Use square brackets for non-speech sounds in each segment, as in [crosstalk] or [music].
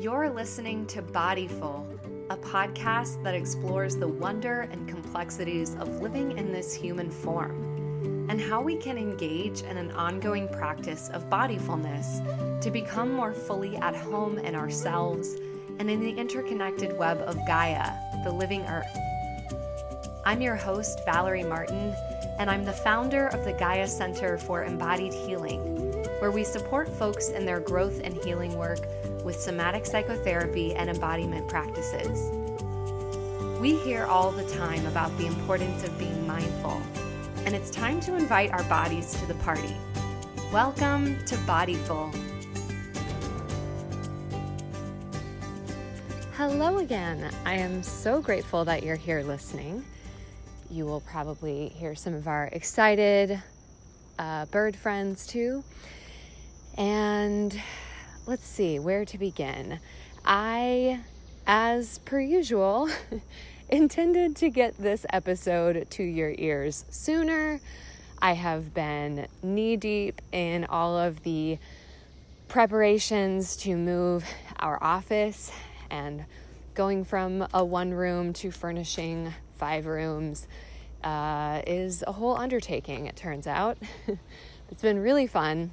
You're listening to Bodyful, a podcast that explores the wonder and complexities of living in this human form and how we can engage in an ongoing practice of bodyfulness to become more fully at home in ourselves and in the interconnected web of Gaia, the living earth. I'm your host, Valerie Martin, and I'm the founder of the Gaia Center for Embodied Healing, where we support folks in their growth and healing work with somatic psychotherapy and embodiment practices. We hear all the time about the importance of being mindful, and it's time to invite our bodies to the party. Welcome to Bodyful. Hello again. I am so grateful that you're here listening. You will probably hear some of our excited uh, bird friends too. And let's see where to begin. I, as per usual, [laughs] intended to get this episode to your ears sooner. I have been knee deep in all of the preparations to move our office and going from a one room to furnishing five rooms uh, is a whole undertaking, it turns out. [laughs] it's been really fun,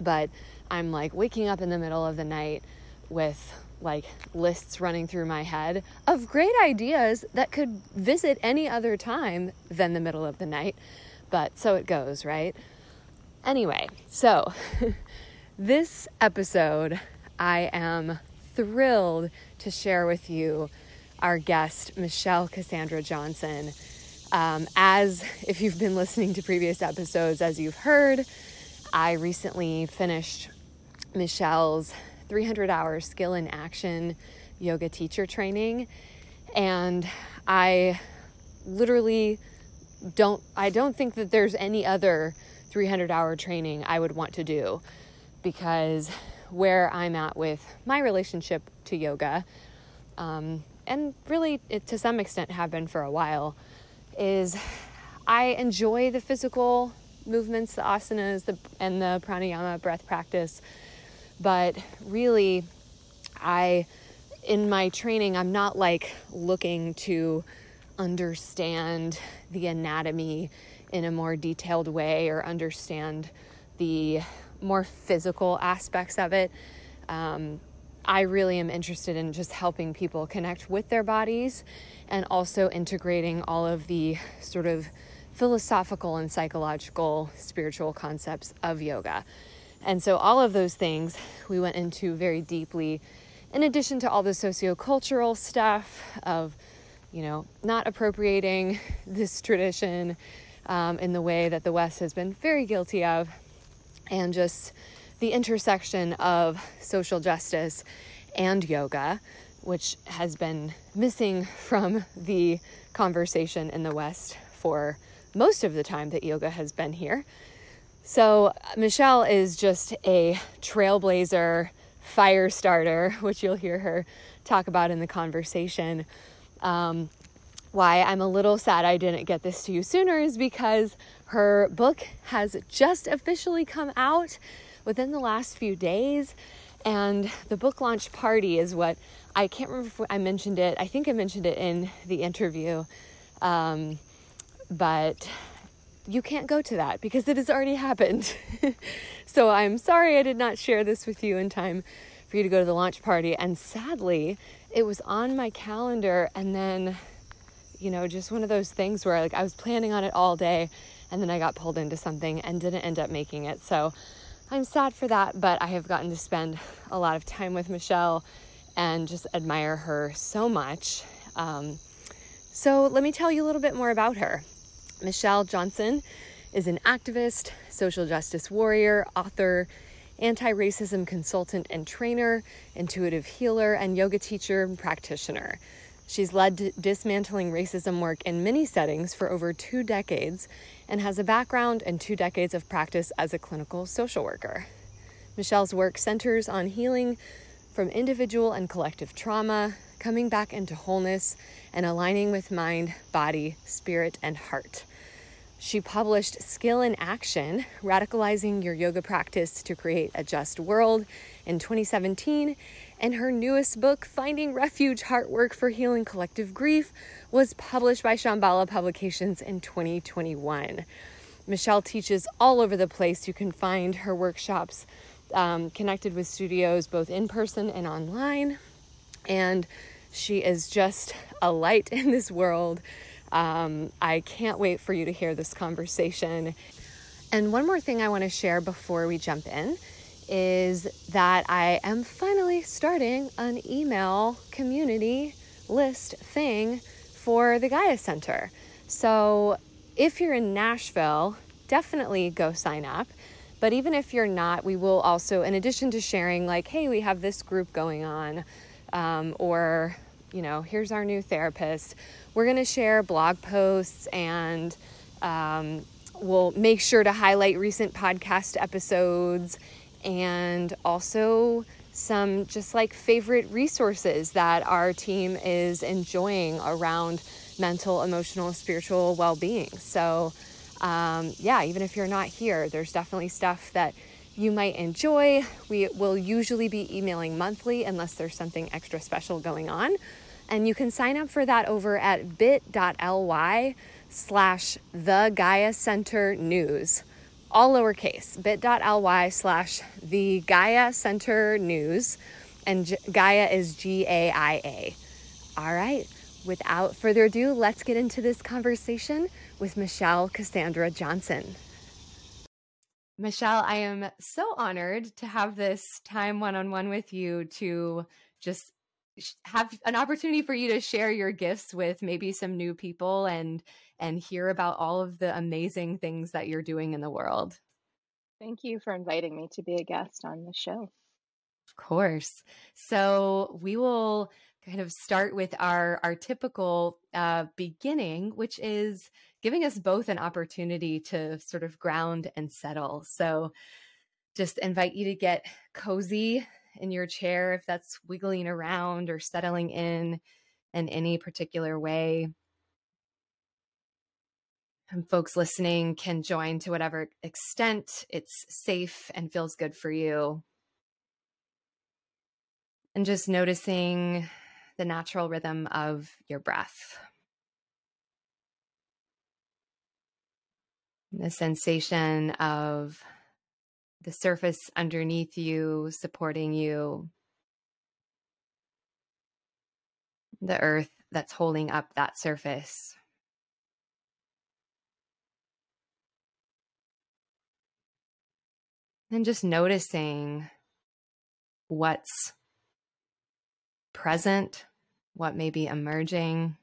but I'm like waking up in the middle of the night with like lists running through my head of great ideas that could visit any other time than the middle of the night. But so it goes, right? Anyway, so [laughs] this episode, I am thrilled to share with you our guest, Michelle Cassandra Johnson. Um, as if you've been listening to previous episodes, as you've heard, I recently finished Michelle's 300 hour skill in action yoga teacher training. And I literally don't I don't think that there's any other 300 hour training I would want to do because where I'm at with my relationship to yoga um, and really it, to some extent have been for a while is I enjoy the physical movements the asanas the, and the pranayama breath practice but really, I, in my training, I'm not like looking to understand the anatomy in a more detailed way or understand the more physical aspects of it. Um, I really am interested in just helping people connect with their bodies and also integrating all of the sort of philosophical and psychological spiritual concepts of yoga. And so, all of those things we went into very deeply, in addition to all the sociocultural stuff of, you know, not appropriating [laughs] this tradition um, in the way that the West has been very guilty of, and just the intersection of social justice and yoga, which has been missing [laughs] from the conversation in the West for most of the time that yoga has been here. So, Michelle is just a trailblazer, fire starter, [laughs] which you'll hear her talk about in the conversation. Um, why I'm a little sad I didn't get this to you sooner is because her book has just officially come out within the last few days. And the book launch party is what I can't remember if I mentioned it. I think I mentioned it in the interview. Um, but you can't go to that because it has already happened. [laughs] so I'm sorry I did not share this with you in time for you to go to the launch party. And sadly, it was on my calendar and then, you know, just one of those things where like I was planning on it all day and then I got pulled into something and didn't end up making it. So I'm sad for that, but I have gotten to spend a lot of time with Michelle and just admire her so much. Um, so let me tell you a little bit more about her. Michelle Johnson is an activist, social justice warrior, author, anti racism consultant and trainer, intuitive healer, and yoga teacher and practitioner. She's led dismantling racism work in many settings for over two decades and has a background and two decades of practice as a clinical social worker. Michelle's work centers on healing from individual and collective trauma, coming back into wholeness, and aligning with mind, body, spirit, and heart. She published Skill in Action Radicalizing Your Yoga Practice to Create a Just World in 2017. And her newest book, Finding Refuge Heartwork for Healing Collective Grief, was published by Shambhala Publications in 2021. Michelle teaches all over the place. You can find her workshops um, connected with studios both in person and online. And she is just a light [laughs] in this world um, I can't wait for you to hear this conversation. And one more thing I want to share before we jump in is that I am finally starting an email community list thing for the Gaia Center. So if you're in Nashville, definitely go sign up. But even if you're not, we will also, in addition to sharing, like, hey, we have this group going on, um, or, you know, here's our new therapist, we're going to share blog posts and um, we'll make sure to highlight recent podcast episodes and also some just like favorite resources that our team is enjoying around mental, emotional, spiritual well being. So, um, yeah, even if you're not here, there's definitely stuff that you might enjoy. We will usually be emailing monthly unless there's something extra special going on. And you can sign up for that over at bit.ly slash the Gaia Center News. All lowercase, bit.ly slash the Gaia Center News. And Gaia is G A I A. All right, without further ado, let's get into this conversation with Michelle Cassandra Johnson. Michelle, I am so honored to have this time one on one with you to just have an opportunity for you to share your gifts with maybe some new people and and hear about all of the amazing things that you're doing in the world. Thank you for inviting me to be a guest on the show. Of course. So we will kind of start with our our typical uh, beginning, which is giving us both an opportunity to sort of ground and settle. So just invite you to get cozy in your chair if that's wiggling around or settling in in any particular way. And folks listening can join to whatever extent it's safe and feels good for you. And just noticing the natural rhythm of your breath. The sensation of the surface underneath you supporting you, the earth that's holding up that surface. And just noticing what's present, what may be emerging,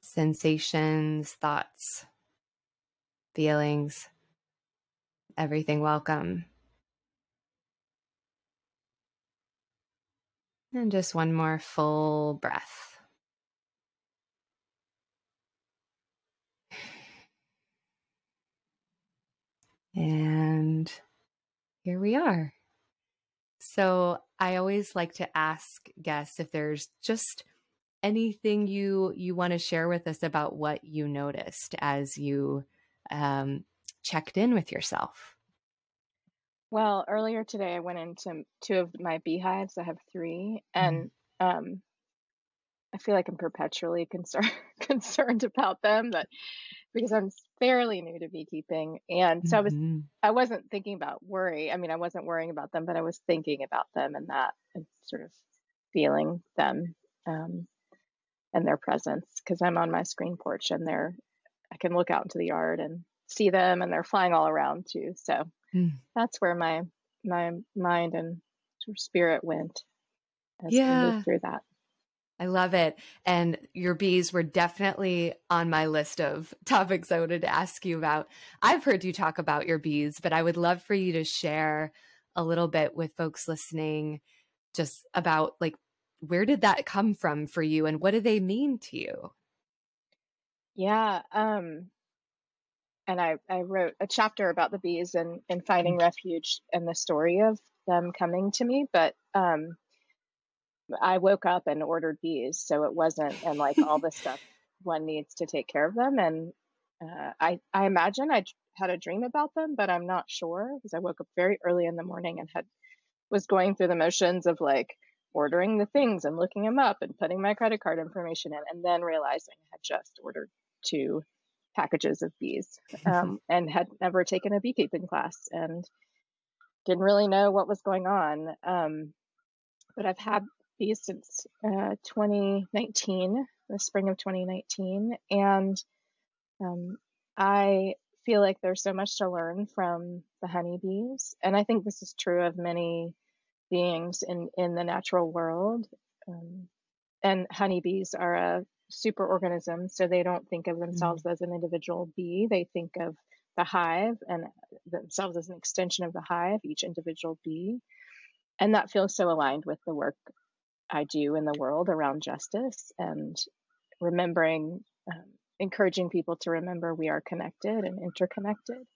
sensations, thoughts feelings, everything welcome. And just one more full breath. And here we are. So I always like to ask guests if there's just anything you you want to share with us about what you noticed as you um, checked in with yourself? Well, earlier today, I went into two of my beehives. I have three, and mm-hmm. um, I feel like I'm perpetually concerned [laughs] concerned about them, but because I'm fairly new to beekeeping, and so. I was mm-hmm. I wasn't thinking about worry. I mean, I wasn't worrying about them, but I was thinking about them and that, and sort of feeling them um, and their presence because I'm on my screen porch and they're I can look out into the yard and see them and they're flying all around too. So mm. that's where my my mind and spirit went as yeah. we moved through that. I love it. And your bees were definitely on my list of [laughs] topics I wanted to ask you about. I've heard you talk about your bees, but I would love for you to share a little bit with folks listening just about like where did that come from for you and what do they mean to you? Yeah. Um, and I, I wrote a chapter about the bees and, and finding mm. refuge and the story of them coming to me. But um, I woke up and ordered bees. So it wasn't, and like all [laughs] the stuff one needs to take care of them. And uh, I, I imagine I had a dream about them, but I'm not sure because I woke up very early in the morning and had was going through the motions of like ordering the things and looking them up and putting my credit card information in, and then realizing I had just ordered two packages of bees [laughs] um, and had never taken a beekeeping class and didn't really know what was going on. Um, but I've had bees since uh, 2019, the spring of 2019, and um, I feel like there's so much to learn from the honeybees, and I think this is true of many beings in in the natural world. Um, and honeybees are a super organism, so they don't think of themselves mm-hmm. as an individual bee. They think of the hive and themselves as an extension of the hive, each individual bee. And that feels so aligned with the work I do in the world around justice and remembering, um, encouraging people to remember we are connected and interconnected.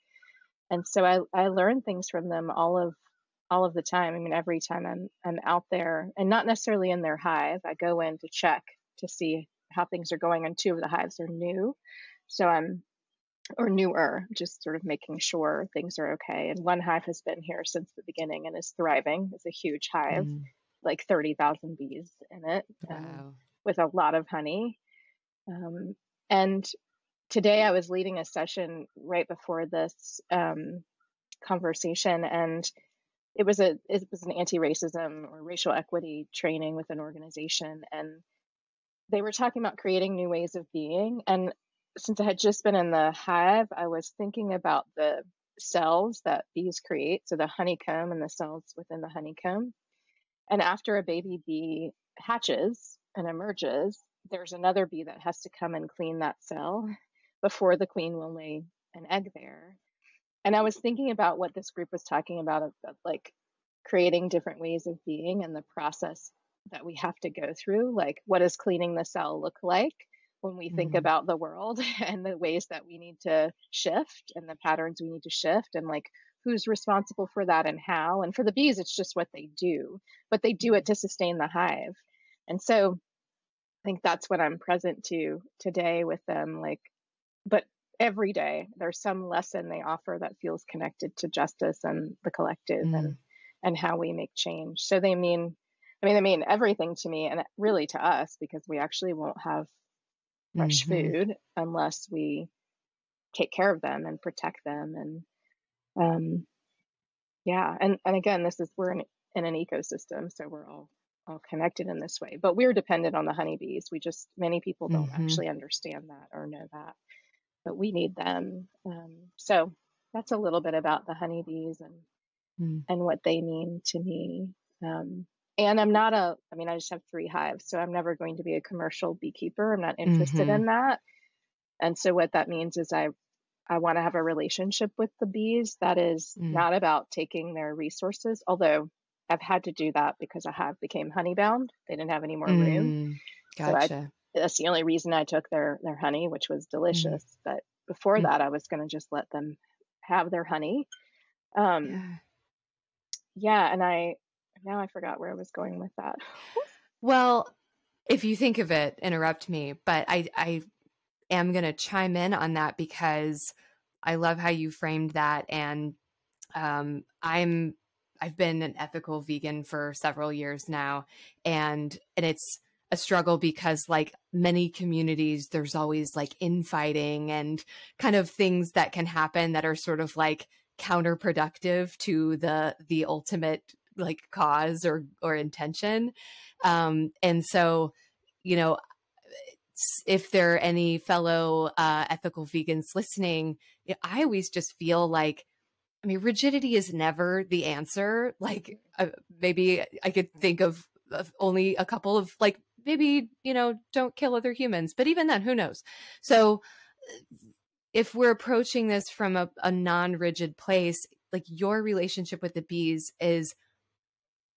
And so I, I learn things from them all of all of the time. I mean, every time I'm I'm out there and not necessarily in their hive, I go in to check to see how things are going. And two of the hives are new, so I'm or newer, just sort of making sure things are okay. And one hive has been here since the beginning and is thriving. It's a huge hive, mm. like thirty thousand bees in it, um, wow. um, with a lot of honey. Um, and today I was leading a session right before this um, conversation, and it was a it was an anti-racism or racial equity training with an organization and they were talking about creating new ways of being and since i had just been in the hive i was thinking about the cells that bees create so the honeycomb and the cells within the honeycomb. And after a baby bee hatches and emerges there's another bee that has to come and clean that cell before the queen will lay an egg there. And I was thinking about what this group was talking about, of like creating different ways of being and the process that we have to go through. Like, what does cleaning the cell look like when we mm-hmm. think about the world [laughs] and the ways that we need to shift and the patterns we need to shift and like who's responsible for that and how. And for the bees, it's just what they do, but they do it to sustain the hive. And so I think that's what I'm present to today with them. Like, but every day there's some lesson they offer that feels connected to justice and the collective mm. and and how we make change so they mean i mean they mean everything to me and really to us because we actually won't have fresh mm-hmm. food unless we take care of them and protect them and um yeah and and again this is we're in, in an ecosystem so we're all all connected in this way but we're dependent on the honeybees we just many people don't mm-hmm. actually understand that or know that but we need them. Um, so that's a little bit about the honeybees and mm. and what they mean to me. Um, and I'm not a, I mean, I just have three hives, so I'm never going to be a commercial beekeeper. I'm not interested mm-hmm. in that. And so what that means is I I want to have a relationship with the bees that is mm. not about taking their resources, although I've had to do that because a hive became honeybound. They didn't have any more room. Mm. Gotcha. So I that's the only reason I took their their honey, which was mm-hmm. delicious. Mm-hmm. But before mm-hmm. that, I was going to just let them have their honey. Um, yeah. yeah, and I now I forgot where I was going with that. well, if you think of it, interrupt me, but I I am going to chime in on that because I love how you framed that, and um, I'm I've been an ethical vegan for several years now, and and it's a struggle because like many communities there's always like infighting and kind of things that can happen that are sort of like counterproductive to the the ultimate like cause or or intention um and so you know if there are any fellow uh, ethical vegans listening i always just feel like i mean rigidity is never the answer like uh, maybe i could think of, of only a couple of like maybe you know don't kill other humans but even then who knows? So if we're approaching this from a, a non-rigid place like your relationship with the bees is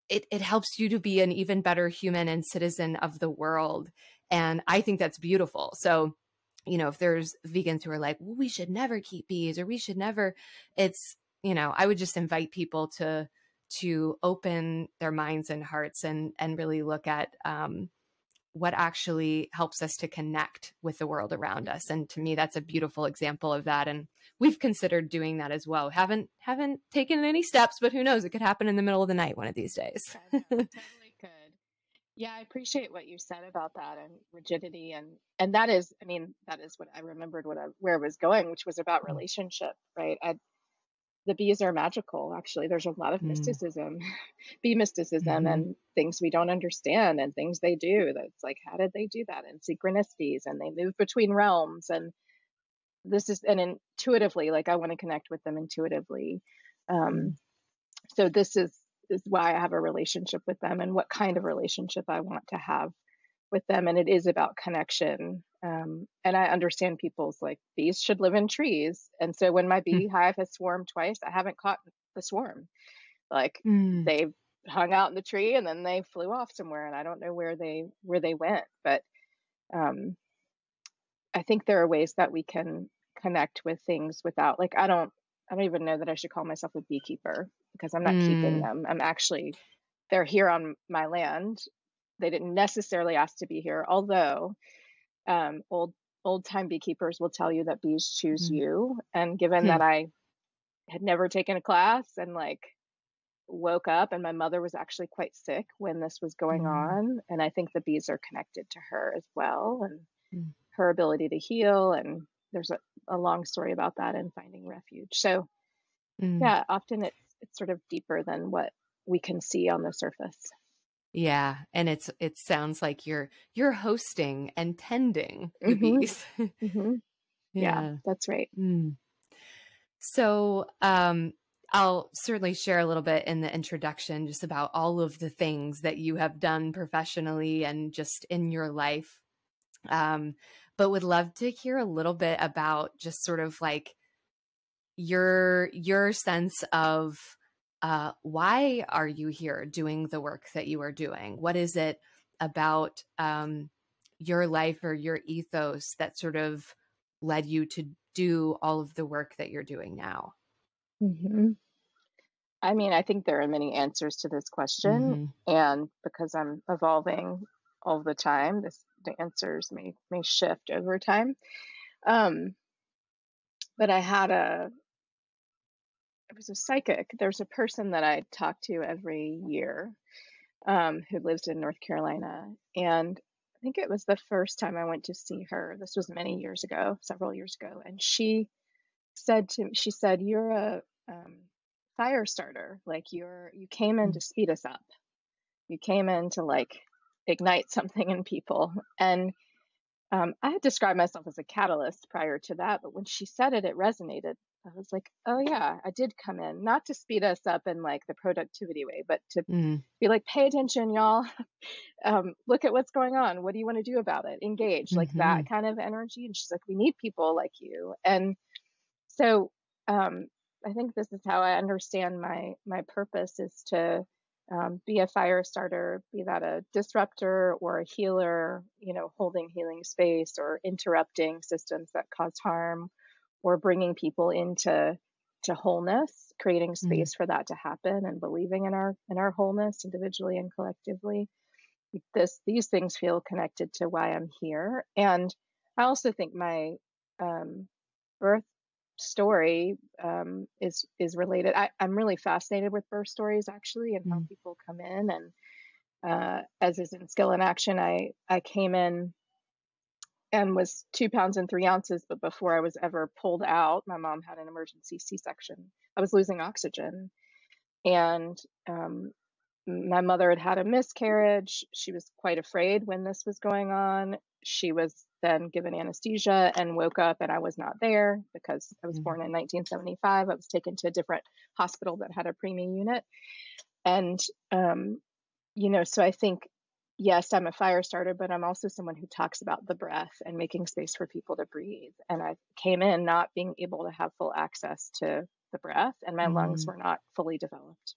it, it helps you to be an even better human and citizen of the world and i think that's beautiful. So you know if there's vegans who are like well, we should never keep bees or we should never it's you know i would just invite people to to open their minds and hearts and and really look at um what actually helps us to connect with the world around us. And to me that's a beautiful example of that. And we've considered doing that as well. Haven't haven't taken any steps but who knows? It could happen in the middle of the night one of these days. [laughs] Totally could. Yeah i appreciate what you said about that and rigidity and and that is i mean that is what i remembered what I, where i was going which was about mm. relationship right? I, the bees are magical actually there's a lot of mm. mysticism [laughs] bee mysticism mm-hmm. and things we don't understand and things they do that's like how did they do that and synchronicities and they move between realms and this is and intuitively like i want to connect with them intuitively um mm. so this is is why i have a relationship with them and what kind of relationship i want to have with them and it is about connection um, and I understand people's like bees should live in trees. And so when my hmm. beehive has swarmed twice, I haven't caught the swarm. Like mm. they hung out in the tree and then they flew off somewhere and I don't know where they where they went. But um, I think there are ways that we can connect with things without like I don't I don't even know that I should call myself a beekeeper because I'm not mm. keeping them. I'm actually they're here on my land. They didn't necessarily ask to be here, although um, old old time beekeepers will tell you that bees choose mm-hmm. you. And given hmm. that I had never taken a class and like woke up and my mother was actually quite sick when this was going mm-hmm. on and i think the bees are connected to her as well and mm-hmm. her ability to heal and there's a, a, long story about that and finding refuge so mm. yeah often it's it's sort of deeper than what we can see on the surface yeah, and it's it sounds like you're you're hosting and tending the [laughs] mm-hmm. bees. mm-hmm. yeah. yeah. that's right. Mm. So, um, I'll certainly share a little bit in the introduction just about all of the things that you have done professionally and just in your life. Um, but would love to hear a little bit about just sort of like your your sense of uh, why are you here doing the work that you are doing? What is it about um, your life or your ethos that sort of led you to do all of the work that you're doing now? Mm-hmm. I mean, I think there are many answers to this question, mm-hmm. and because I'm evolving all the time, this the answers may may shift over time. Um, but I had a it was a psychic. There's a person that I talk to every year um, who lives in North Carolina. And I think it was the first time I went to see her. This was many years ago, several years ago. And she said to me, she said, You're a um, fire starter. Like you're, you came in to speed us up. You came in to like ignite [laughs] something in people. And um, I had described myself as a catalyst prior to that, but when she said it, it resonated I was like, oh yeah, I did come in, not to speed us up in like the productivity way, but to mm. be like, pay attention, y'all. [laughs] um, look at what's going on. What do you want to do about it? Engage, mm-hmm. like that mm-hmm. kind of energy. And she's like, we need people like you. And so um, I think this is how I understand my my purpose is to um, be a fire starter, be that a disruptor or a healer, you know, holding healing space or interrupting systems that cause harm or bringing people into to wholeness creating mm. space mm for that to happen and believing in our in our wholeness individually and collectively. This these things feel connected to why i'm here. And i also think my um, birth story um, is is related. I, i'm really fascinated with birth stories actually and mm. how people come in and uh, as is in Skill in Action i i came in and was two pounds and three ounces. But before I was ever pulled out, my mom had an emergency C section. I was losing oxygen. And um, my mother had had a miscarriage. She was quite afraid when this was going on. She was then given anesthesia and woke up, and I was not there because I was mm-hmm. born in 1975. I was taken to a different hospital that had a preemie unit. And, um, you know, so I think yes, I'm a fire starter, but I'm also someone who talks about the breath and making space for people to breathe. And I came in not being able to have full access to the breath, and my mm. lungs were not fully developed.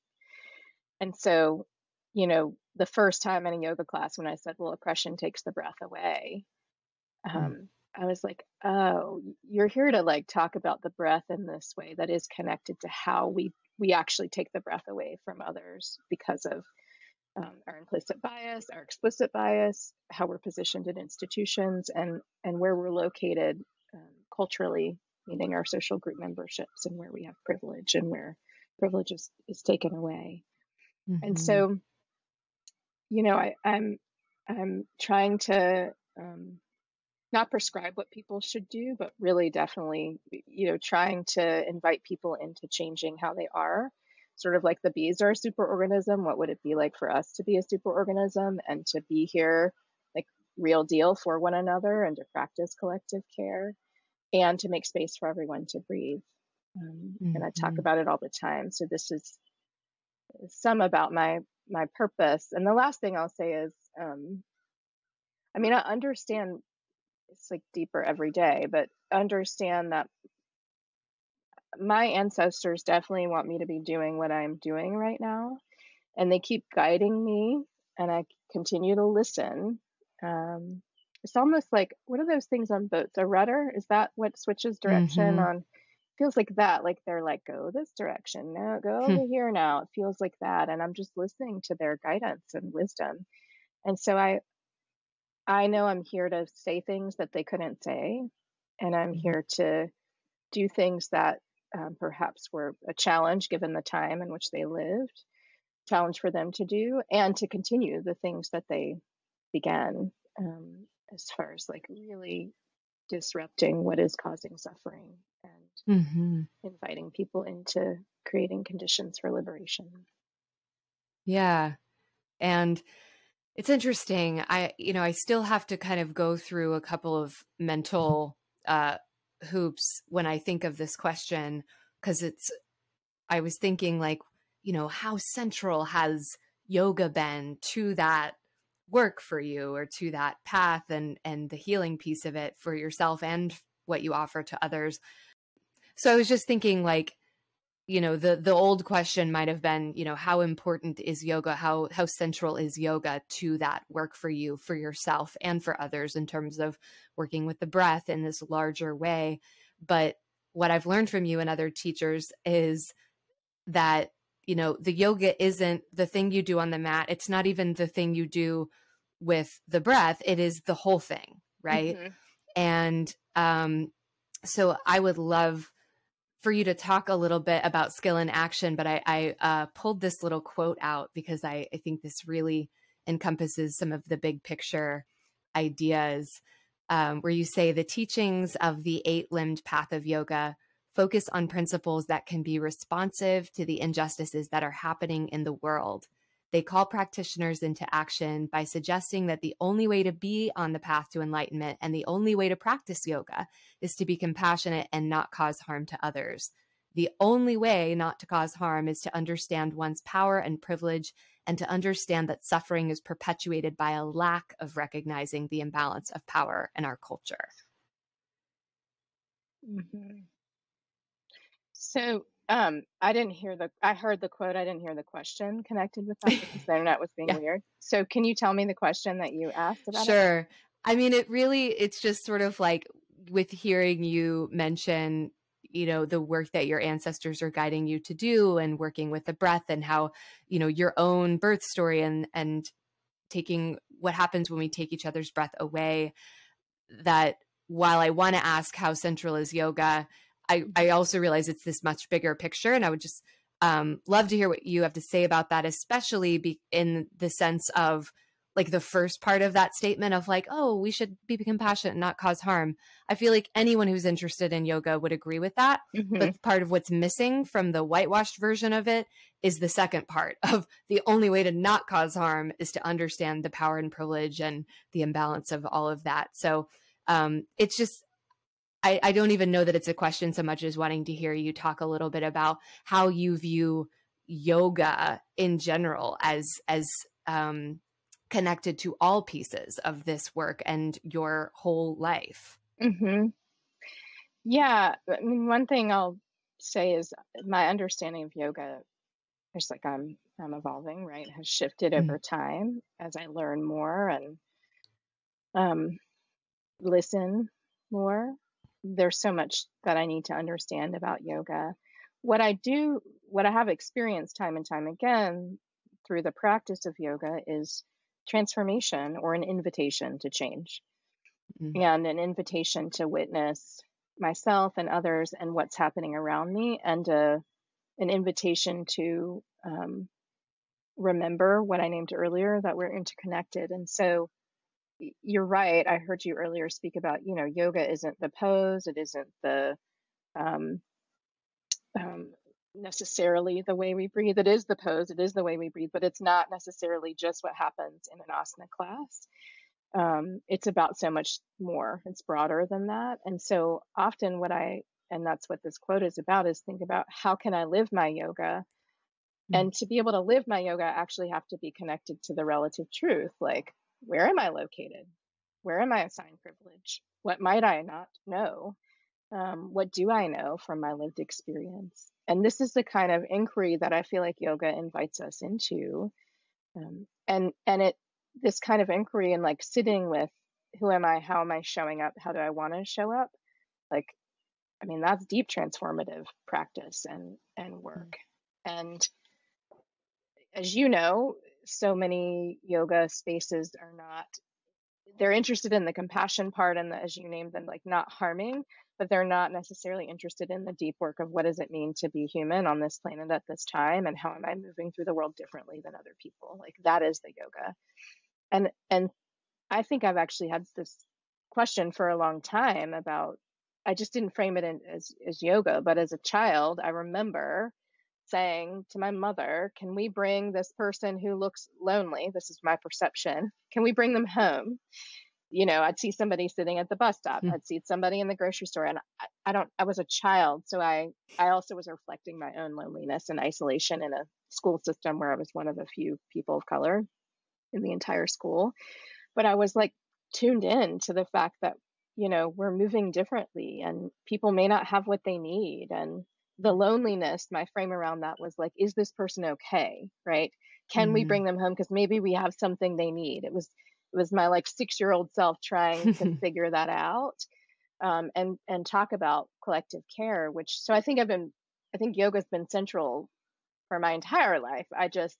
And so, you know, the first time in a yoga class when I said, well, oppression takes the breath away, mm. um, I was like, oh, you're here to like talk about the breath in this way that is connected to how we we actually take the breath away from others because of um, our implicit bias, our explicit bias, how we're positioned in institutions, and and where we're located um, culturally, meaning our social group memberships, and where we have privilege and where privilege is, is taken away. Mm-hmm. And so, you know, I, I'm I'm trying to um, not prescribe what people should do, but really definitely, you know, trying to invite people into changing how they are sort of like the bees are a superorganism, what would it be like for us to be a superorganism and to be here like real deal for one another and to practice collective care and to make space for everyone to breathe. Um, mm-hmm. And I talk mm-hmm. about it all the time. So this is some about my my purpose. And the last thing I'll say is, um, I mean, I understand it's like deeper every day, but understand that my ancestors definitely want me to be doing what I'm doing right now. And they keep guiding me, and I continue to listen. Um, it's almost like what are those things on boats? A rudder? Is that what switches direction mm-hmm. on? Feels like that. Like they're like, go this direction. No, go hmm. over here now. It feels like that. And I'm just listening to their guidance and wisdom. And so I I know I'm here to say things that they couldn't say. And I'm mm-hmm. here to do things that um, perhaps were a challenge given the time in which they lived, challenge for them to do, and to continue the things that they began um, as far as like really disrupting what is causing suffering and mm-hmm. inviting people into creating conditions for liberation. Yeah. And it's interesting. I, you know, I still have to kind of go through a couple of mental uh, hoops when I think of this question because it's I was thinking like, you know, how central has yoga been to that work for you or to that path and and the healing piece of it for yourself and what you offer to others. So I was just thinking like you know the the old question might have been you know how important is yoga? How how central is yoga to that work for you for yourself and for others in terms of working with the breath in this larger way? But what i've learned from you and other teachers is that you know the yoga isn't the thing you do on the mat. It's not even the thing you do with the breath. It is the whole thing right? Mm-hmm. and um so i would love for you to talk a little bit about skill in action, but I, I uh, pulled this little quote out because I, I think this really encompasses some of the big picture ideas um, where you say the teachings of the eight limbed path of yoga focus on principles that can be responsive to the injustices that are happening in the world they call practitioners into action by suggesting that the only way to be on the path to enlightenment and the only way to practice yoga is to be compassionate and not cause harm to others. The only way not to cause harm is to understand one's power and privilege and to understand that suffering is perpetuated by a lack of recognizing the imbalance of power in our culture. Mm-hmm. So, um, I didn't hear the. I heard the quote. I didn't hear the question connected with that because the internet was [laughs] being yeah. weird. So, can you tell me the question that you asked about? Sure. It? I mean, it really. It's just sort of like with hearing you mention, you know, the work that your ancestors are guiding you to do, and working with the breath, and how you know your own birth story, and and taking what happens when we take each other's breath away. That while I want to ask how central is yoga I, I also realize it's this much bigger picture. And I would just um, love to hear what you have to say about that, especially be in the sense of like the first part of that statement of like, oh, we should be compassionate and not cause harm. I feel like anyone who's interested in yoga would agree with that. Mm-hmm. But part of what's missing from the whitewashed version of it is the second part [laughs] of the only way to not cause harm is to understand the power and privilege and the imbalance of all of that. So um, it's just I, I don't even know that it's a question so much as wanting to hear you talk a little bit about how you view yoga in general as as um, connected to all pieces of this work and your whole life. Mm-hmm. Yeah, I mean, one thing I'll say is my understanding of yoga, just like I'm I'm evolving, right, has shifted mm-hmm. over time as I learn more and um, listen more there's so much that I need to understand about yoga. What I do, what I have experienced time and time again through the practice of yoga is transformation or an invitation to change mm-hmm. and an invitation to witness myself and others and what's happening around me and a, an invitation to um, remember what I named earlier that we're interconnected. And so you're right. I heard you earlier speak about, you know, yoga isn't the pose, it isn't the um, um, necessarily the way we breathe. It is the pose, it is the way we breathe, but it's not necessarily just what happens in an asana class. Um, it's about so much more. It's broader than that. And so often, what I and that's what this quote is about is think about how can I live my yoga Mm-hmm. And to be able to live my yoga, I actually have to be connected to the relative truth. Like, where am I located? Where am I assigned privilege? What might I not know? Um, what do I know from my lived experience? And this is the kind of inquiry that I feel like yoga invites us into. Um, and and it this kind of inquiry and like sitting with who am I? How am I showing up? How do I want to show up? Like, I mean, that's deep transformative practice and and work. Mm-hmm. And as you know, so many yoga spaces are not they're interested in the compassion part and the, as you named them like not harming but they're not necessarily interested in the deep work of what does it mean to be human on this planet at this time and how am i moving through the world differently than other people? Like that is the yoga. And and i think i've actually had this question for a long time about i just didn't frame it in, as as yoga but as a child i remember saying to my mother, Can we bring this person who looks lonely? This is my perception. Can we bring them home? You know, I'd see somebody sitting at the bus stop. Mm. I'd see somebody in the grocery store, and I, I don't. I was a child, so I I also was reflecting my own loneliness and isolation in a school system where I was one of a few people of color in the entire school. But I was like tuned in to the fact that you know we're moving differently, and people may not have what they need, and the loneliness, my frame around that was like, is this person okay? Right? Can mm-hmm. we bring them home? Because maybe we have something they need. It was it was my like six year old self trying to [laughs] figure that out. Um, and and talk about collective care, which so I think I've been I think yoga's been central for my entire life. I just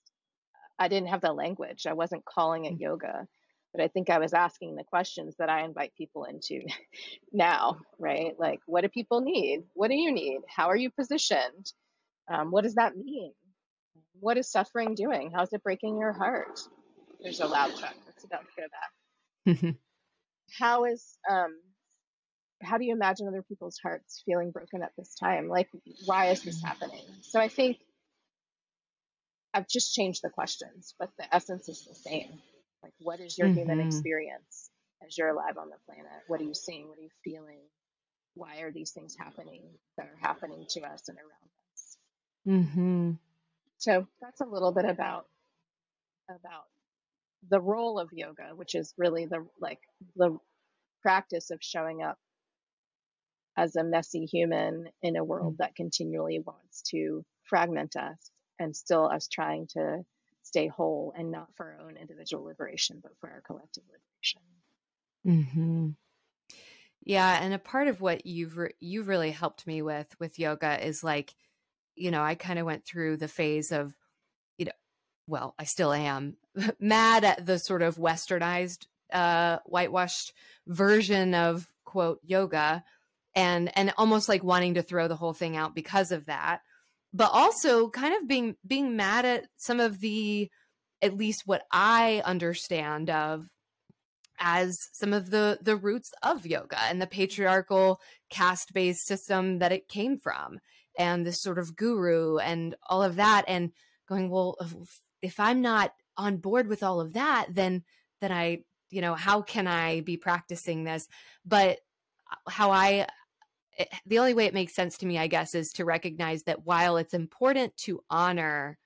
I didn't have the language. I wasn't calling it mm-hmm. yoga but I think I was asking the questions that I invite people into [laughs] now, right? Like, what do people need? What do you need? How are you positioned? Um, what does that mean? What is suffering doing? How's it breaking your heart? There's a loud truck that's about to go back. how is um, how do you imagine other people's hearts feeling broken at this time? Like, why is this happening? So I think I've just changed the questions, but the essence is the same. Like, what is your mm-hmm. human experience as you're alive on the planet? What are you seeing? What are you feeling? Why are these things happening that are happening to us and around us? Mm-hmm. So that's a little bit about about the role of yoga, which is really the like the practice of showing up as a messy human in a world mm. that continually wants to fragment us and still us trying to stay whole and not for our own individual liberation, but for our collective liberation. Mm-hmm. Yeah, and a part of what you've re- you've really helped me with with yoga is like, you know, I kind of went through the phase of, you know, well, I still am [laughs] mad at the sort of westernized, uh, whitewashed version of quote yoga, and and almost like wanting to throw the whole thing out because of that but also kind of being being mad at some of the at least what I understand of as some of the the roots of yoga and the patriarchal caste based system that it came from and this sort of guru and all of that and going well if I'm not on board with all of that then then I you know how can I be practicing this? But how I it, the only way it makes sense to me, I guess, is to recognize that while it's important to honor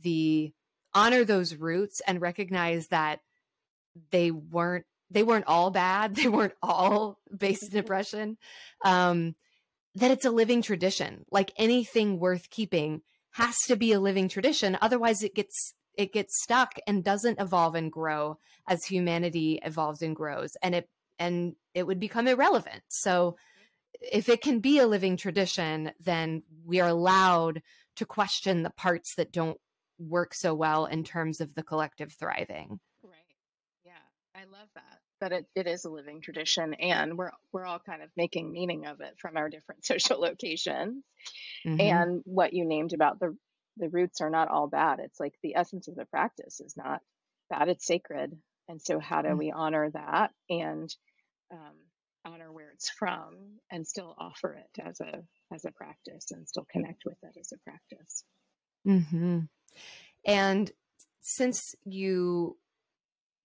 the honor those roots and recognize that they weren't they weren't all bad [laughs] they weren't all based in oppression um that it's a living tradition. Like anything worth keeping has to be a living tradition. Otherwise it gets it gets stuck and doesn't evolve and grow as humanity evolves and grows. And it and it would become irrelevant. So if it can be a living tradition, then we are allowed to question the parts that don't work so well in terms of the collective thriving. Right. Yeah. I love that. That it, it is a living tradition and we're we're all kind of making meaning of it from our different [laughs] social locations. Mm-hmm. And what you named about the the roots are not all bad. It's like the essence of the practice is not bad, it's sacred. And so how do mm-hmm. we honor that and um, honor where it's from and still offer it as a as a practice and still connect with it as a practice. Mm-hmm. And since you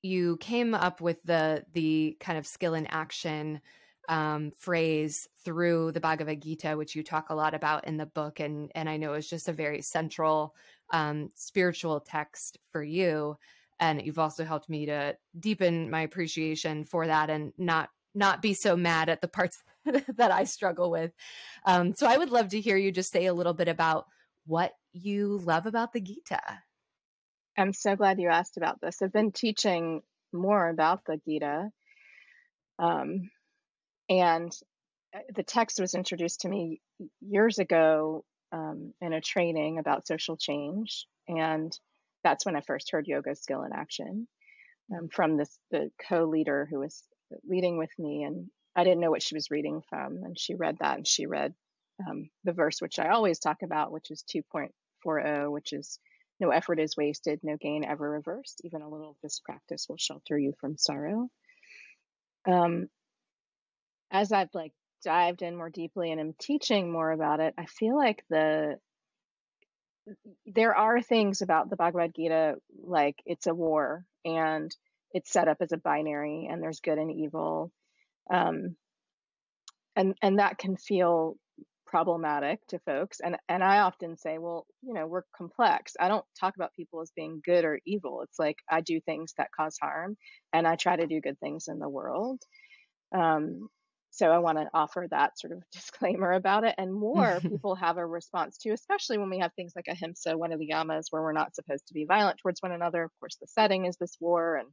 you came up with the the kind of skill in action um, phrase through the Bhagavad Gita, which you talk a lot about in the book, and and I know is just a very central um, spiritual text for you. And you've also helped me to deepen my appreciation for that, and not not be so mad at the parts [laughs] that I struggle with. Um, so I would love to hear you just say a little bit about what you love about the Gita. I'm so glad you asked about this. I've been teaching more about the Gita. Um, and uh, the text was introduced to me years ago um, in a training about social change. And that's when I first heard yoga skill in action um, from this the co-leader who was leading with me, and I didn't know what she was reading from, and she read that, and she read um, the verse which I always talk about, which is 2.40, which is no effort is wasted, no gain ever reversed. Even a little of this practice will shelter you from sorrow. Um, as I've like dived in more deeply and am teaching more about it, I feel like the there are things about the Bhagavad Gita like it's a war and it's set up as a binary and there's good and evil. Um, and and that can feel problematic to folks. And and I often say well you know we're complex. I don't talk about people as being good or evil. It's like I do things that cause harm and I try to do good things in the world. Um, so I want to offer that sort of [laughs] disclaimer about it. And more [laughs] people have a response to especially when we have things like ahimsa one of the yamas where we're not supposed to be violent towards one another. Of course the setting is this war and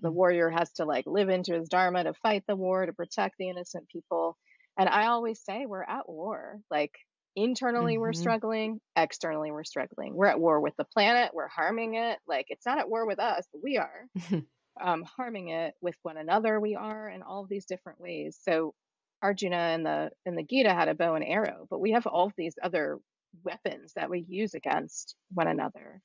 the warrior has to like live into his dharma to fight the war to protect the innocent people. And i always say we're at war. Like internally mm-hmm. we're struggling externally we're struggling. We're at war with the planet we're harming it. Like it's not at war with us but we are [laughs] um, harming it with one another. We are in all of these different ways. So arjuna and the and the gita had a bow and arrow but we have all these other weapons that we use against one another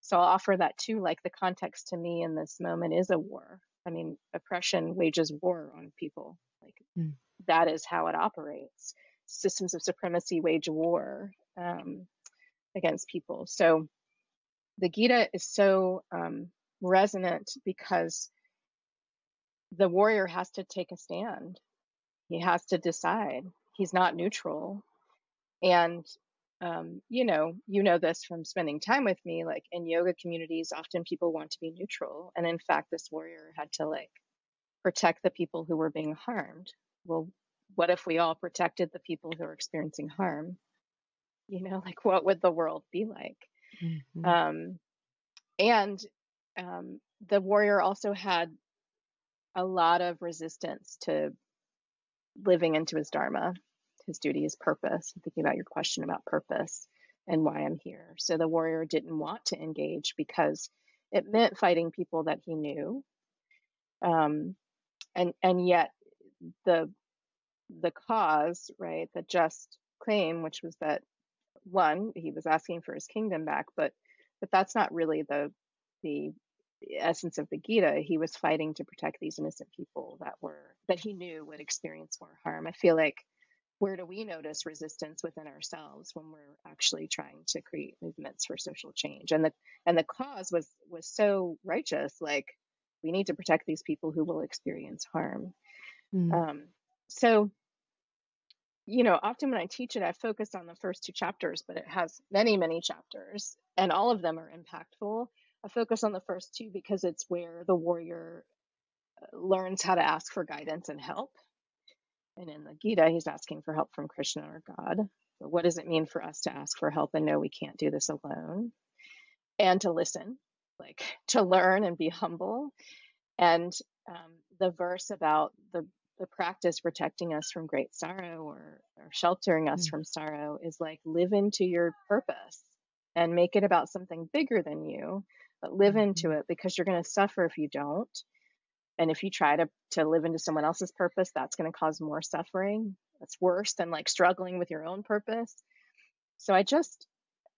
so I'll offer that too. Like the context to me in this moment is a war. I mean, oppression wages war on people. Like mm. that is how it operates. Systems of supremacy wage war um, against people. So the Gita is so um, resonant because the warrior has to take a stand. He has to decide. He's not neutral. And um, you know, you know this from spending time with me. Like in yoga communities, often people want to be neutral, and in fact, this warrior had to like protect the people who were being harmed. Well, what if we all protected the people who are experiencing harm? You know, [laughs] like what would the world be like? Mm-hmm. Um, and um, the warrior also had a lot of resistance to living into his dharma his duty is purpose. I'm thinking about your question about purpose and why I'm here. So the warrior didn't want to engage because it meant fighting people that he knew. Um, and and yet the the cause, right, the just claim, which was that one, he was asking for his kingdom back, but but that's not really the the essence of the Gita. He was fighting to protect these innocent people that were that he knew would experience more harm. I feel like where do we notice resistance within ourselves when we're actually trying to create movements for social change? And the and the cause was was so righteous like we need to protect these people who will experience harm. Mm. um, so you know often when i teach it i focus on the first two chapters but it has many many chapters and all of them are impactful. I focus on the first two because it's where the warrior uh, learns how to ask for guidance and help and in the Gita, he's asking for help from Krishna or God. But what does it mean for us to ask for help and know we can't do this alone? And to listen, like [laughs] to learn and be humble. And um, the verse about the the practice protecting us from great sorrow or, or sheltering us mm-hmm. from sorrow is like live into your purpose and make it about something bigger than you, but live into mm-hmm. it because you're going to suffer if you don't. And if you try to, to live into someone else's purpose, that's going to cause more suffering. That's worse than like struggling with your own purpose. So I just,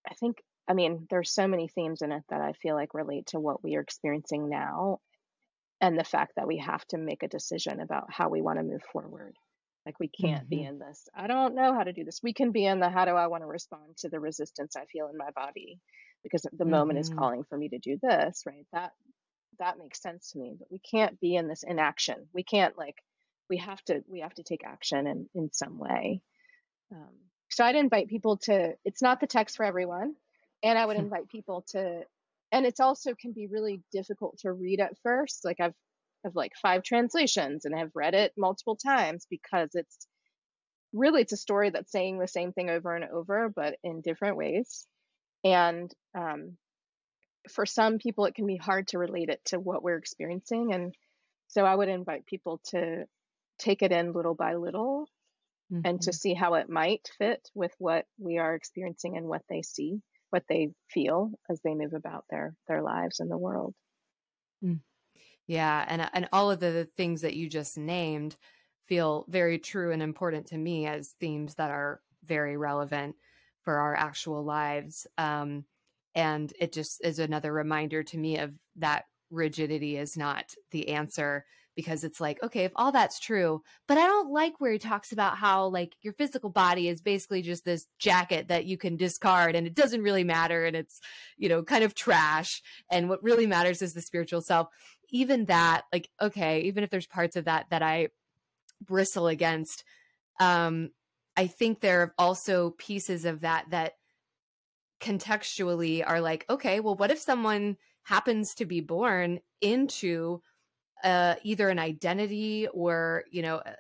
I think, I mean, there's so many themes in it that I feel like relate to what we are experiencing now and the fact that we have to make a decision about how we want to move forward. Like we can't mm-hmm. be in this. I don't know how to do this. We can be in the how do I want to respond to the resistance I feel in my body because the mm-hmm. moment is mm-hmm. calling for me to do this, right? That that makes sense to me. But we can't be in this inaction. We can't like we have to we have to take action in in some way. Um, so I'd invite people to. It's not the text for everyone, and I would hmm. invite people to. And it's also can be really difficult to read at first. Like I've have like five translations and have read it multiple times because it's really it's a story that's saying the same thing over and over but in different ways and um, for some people it can be hard to relate it to what we're experiencing and so i would invite people to take it in little by little mm-hmm. and to mm-hmm. see how it might fit with what we are experiencing and what they see what they feel as they move about their their lives in the world mm. Yeah, and and all of the things that you just named feel very true and important to me as themes that are very relevant for our actual lives. Um, and it just is another reminder to me of that rigidity is not the answer because it's like okay if all that's true but i don't like where he talks about how like your physical body is basically just this jacket that you can discard and it doesn't really matter and it's you know kind of trash and what really matters is the spiritual self. Even that like okay even if there's parts of that that i bristle against um i think there are also pieces of that that contextually are like okay well what if someone happens to be born into uh, either an identity or you know uh,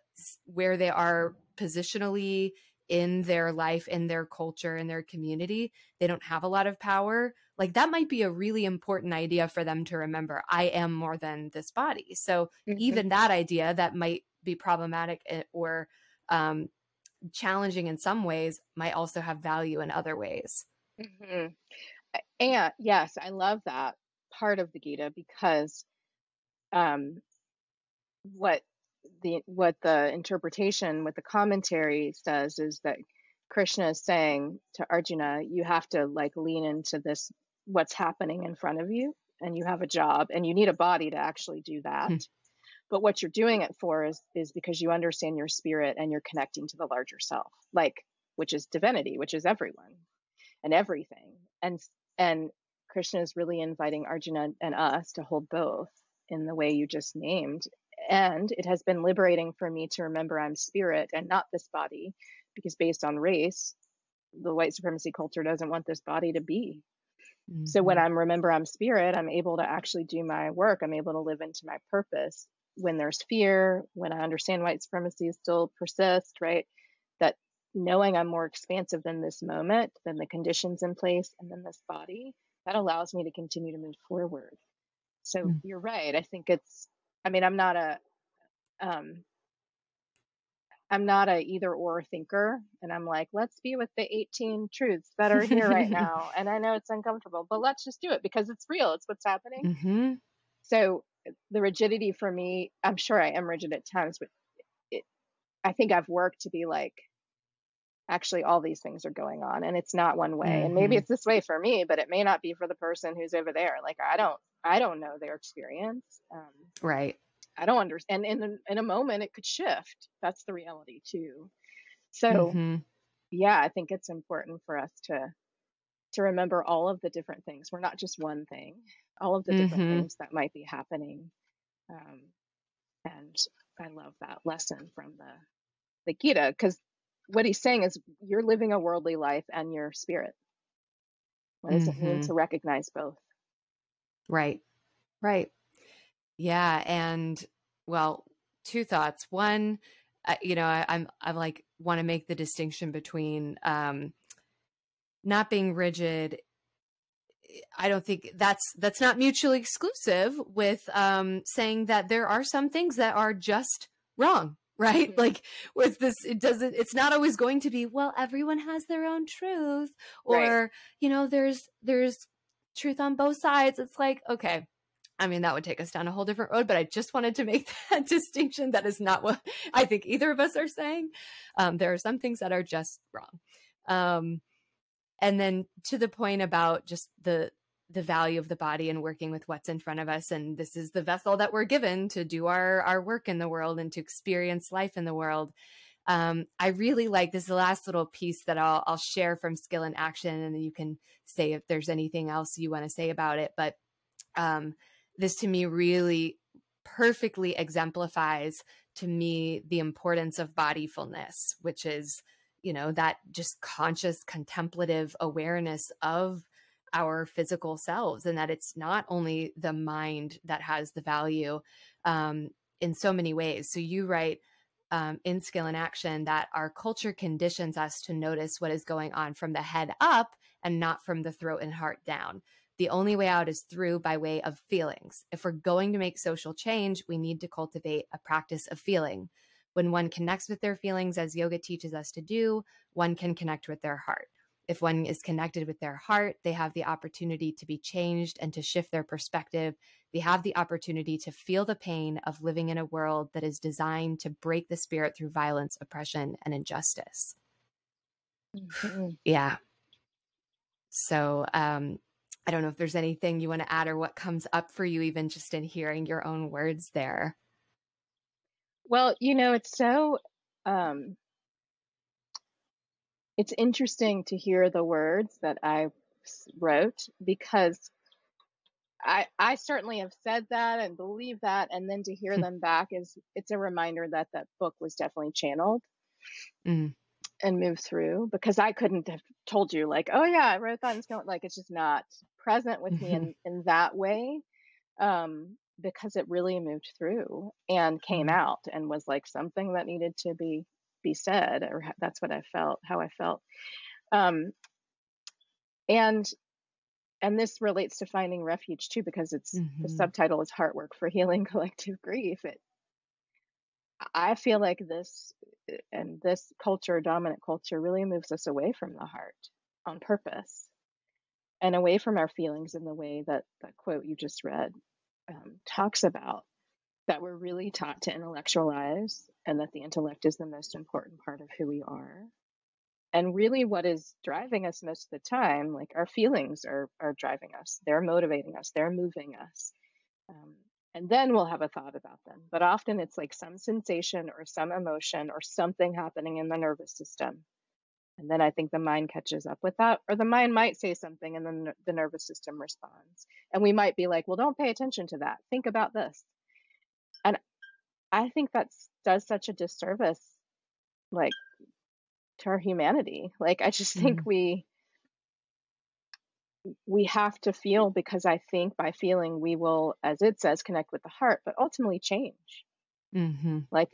where they are positionally in their life in their culture in their community they don't have a lot of power like that might be a really important idea for them to remember i am more than this body so mm-hmm. even that idea that might be problematic eh, or um, challenging in some ways might also have value in other ways mm-hmm. and yes i love that part of the gita because um, what the what the interpretation, what the commentary says is that Krishna is saying to Arjuna, you have to like lean into this what's happening in front of you, and you have a job, and you need a body to actually do that. Mm. But what you're doing it for is is because you understand your spirit and you're connecting to the larger self, like which is divinity, which is everyone and everything. And and Krishna is really inviting Arjuna and us to hold both in the way you just named. And it has been liberating for me to remember I'm spirit and not this body, because based on race, the white supremacy culture doesn't want this body to be. Mm-hmm. So when mm-hmm. I'm remember I'm spirit, I'm able to actually do my work. I'm able to live into my purpose. When there's fear, when I understand white supremacy still persists, right? That knowing I'm more expansive than this moment, than the conditions in place, and then this body, that allows me to continue to move forward. So mm. you're right. I think it's, I mean, I'm not a, um, I'm not a either or thinker. And I'm like, let's be with the 18 truths that are here right [laughs] now. And I know it's uncomfortable, but let's just do it because it's real. It's what's happening. Mm-hmm. So the rigidity for me, I'm sure I am rigid at times, but it, I think I've worked to be like, actually all these things are going on and it's not one way mm-hmm. and maybe mm-hmm. it's this way for me but it may not be for the person who's over there like i don't i don't know their experience um, right i don't understand and in, in a moment it could shift that's the reality too so mm-hmm. yeah i think it's important for us to to remember all of the different things we're not just one thing all of the different mm-hmm. things that might be happening um, and i love that lesson from the the gita because what he's saying is you're living a worldly life and your spirit. What does mm-hmm. it mean mm-hmm. to recognize both? Right. Right. Yeah. And well, two thoughts. One, uh, you know, I, I'm, I'm like, want to make the distinction between um, not being rigid. I don't think that's that's not mutually exclusive with um, saying that there are some things that are just wrong right? Mm-hmm. Like with this, it doesn't, it's not always going to be, well, everyone has their own truth or, right. you know, there's, there's truth on both sides. It's like, okay, I mean, that would take us down a whole different road, but I just wanted to make [laughs] that distinction. That is not what I think either of us are saying. Um, there are some things that are just wrong. Um, and then to the point about just the the value of the body and working with what's in front of us and this is the vessel that we're given to do our our work in the world and to experience life in the world. Um, i really like this last little piece that I'll, I'll share from skill in action and you can say if there's anything else you want to say about it but um, this to me really perfectly exemplifies to me the importance of bodyfulness, which is, you know, that just conscious contemplative awareness of our physical selves and that it's not only the mind that has the value um, in so many ways. So you write um, in Skill in Action that our culture conditions us to notice what is going on from the head up and not from the throat and heart down the only way out is through by way of feelings. If we're going to make social change, we need to cultivate a practice of feeling. When one connects with their feelings, as yoga teaches us to do, one can connect with their heart. If one is connected with their heart, they have the opportunity to be changed and to shift their perspective. They have the opportunity to feel the pain of living in a world that is designed to break the spirit through violence, oppression, and injustice. Mm-hmm. [sighs] Yeah. So, um, I don't know if there's anything you want to add or what comes up for you, even just in hearing your own words there. Well, you know, it's so, um, it's interesting to hear the words that I wrote because I I certainly have said that and believe that, and then to hear hmm. them back is it's a reminder that that book was definitely channeled. Mm and moved through because I couldn't have told you like, oh yeah, I wrote that in Skill. Like it's just not present with me in, mm-hmm. in that way. Um, because it really moved through and came mm-hmm. out and was like something that needed to be be said or that's what I felt how I felt um and and this relates to finding refuge too because it's mm-hmm. the subtitle is heart work for healing [laughs] collective grief it I feel like this eh, and this culture, dominant culture, really moves us away from the heart on purpose and away from our feelings in the way that that quote you just read um, talks about. That we're really taught to intellectualize and that the intellect is the most important part of who we are. And really, what is driving us most of the time, like our feelings are, are driving us, they're motivating us, they're moving us. Um, and then we'll have a thought about them. But often it's like some sensation or some emotion or something happening in the nervous system. And then I think the mind catches up with that, or the mind might say something and then the nervous system responds. And we might be like, well, don't pay attention to that. Think about this. I think that does such a disservice, like to our humanity. Like, I just think mm-hmm. we, we have to feel because I think by feeling we will, as it says, connect with the heart, but ultimately change. Mm-hmm. Like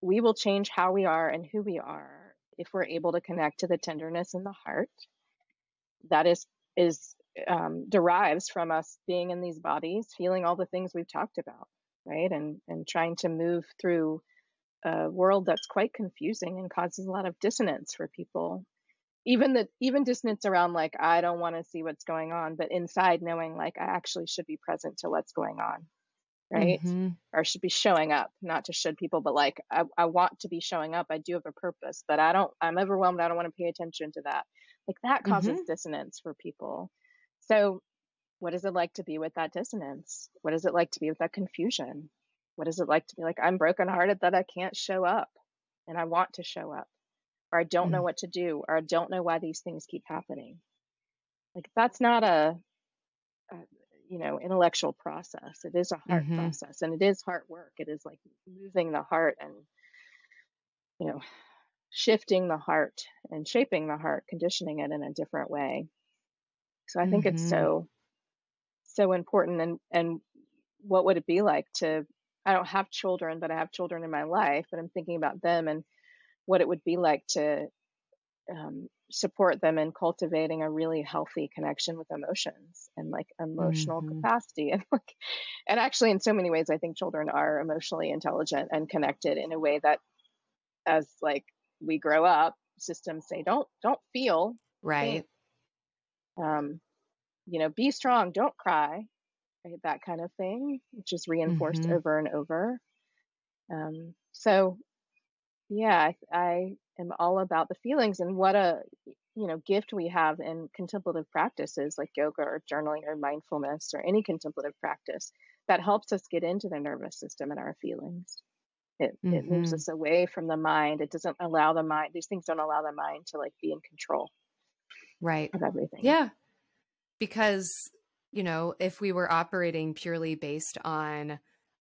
we will change how we are and who we are if we're able to connect to the tenderness in the heart. That is is um, derives from us being in these bodies, feeling all the things we've talked about, right, and and trying to move through a world that's quite confusing and causes a lot of dissonance for people. Even the even dissonance around like i don't want to see what's going on but inside knowing like i actually should be present to what's going on right? Mm-hmm. or should be showing up not to should people but like I, I want to be showing up. I do have a purpose but i don't i'm overwhelmed. I don't want to pay attention to that. Like that causes mm-hmm. dissonance for people. So what is it like to be with that dissonance what is it like to be with that confusion what is it like to be like i'm brokenhearted that i can't show up and i want to show up or I don't know mm. what to do, or I don't know why these things keep happening. Like that's not a, a you know intellectual process. It is a heart mm-hmm. process, and it is heart work. It is like moving the heart and you know shifting the heart and shaping the heart, conditioning it in a different way. So I think mm-hmm. it's so so important and and what would it be like to I don't have children, but I have children in my life, and I'm thinking about them and what it would be like to um, support them in cultivating a really healthy connection with emotions and like emotional Mm-hmm. capacity [laughs] and like and actually in so many ways i think children are emotionally intelligent and connected in a way that as like we grow up systems say don't don't feel Right. think um you know be strong don't cry right that kind of thing which is reinforced Mm-hmm. over and over um so yeah I, I am all about the feelings and what a you know gift we have in contemplative practices like yoga or journaling or mindfulness or any contemplative practice that helps us get into the nervous system and our feelings it, it moves Mm-hmm. us away from the mind it doesn't allow the mind these things don't allow the mind to like be in control Right. of everything Yeah. Because, you know, if we were operating purely based on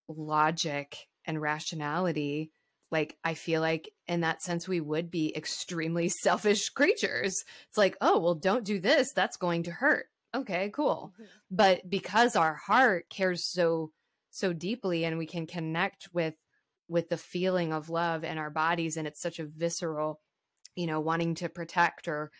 logic and rationality, like I feel like in that sense we would be extremely [laughs] selfish creatures. It's like, oh, well, don't do this. That's going to hurt. Okay, cool. Mhm. But because our heart cares so so deeply and we can connect with with the feeling of love in our bodies and it's such a visceral, you know, wanting to protect or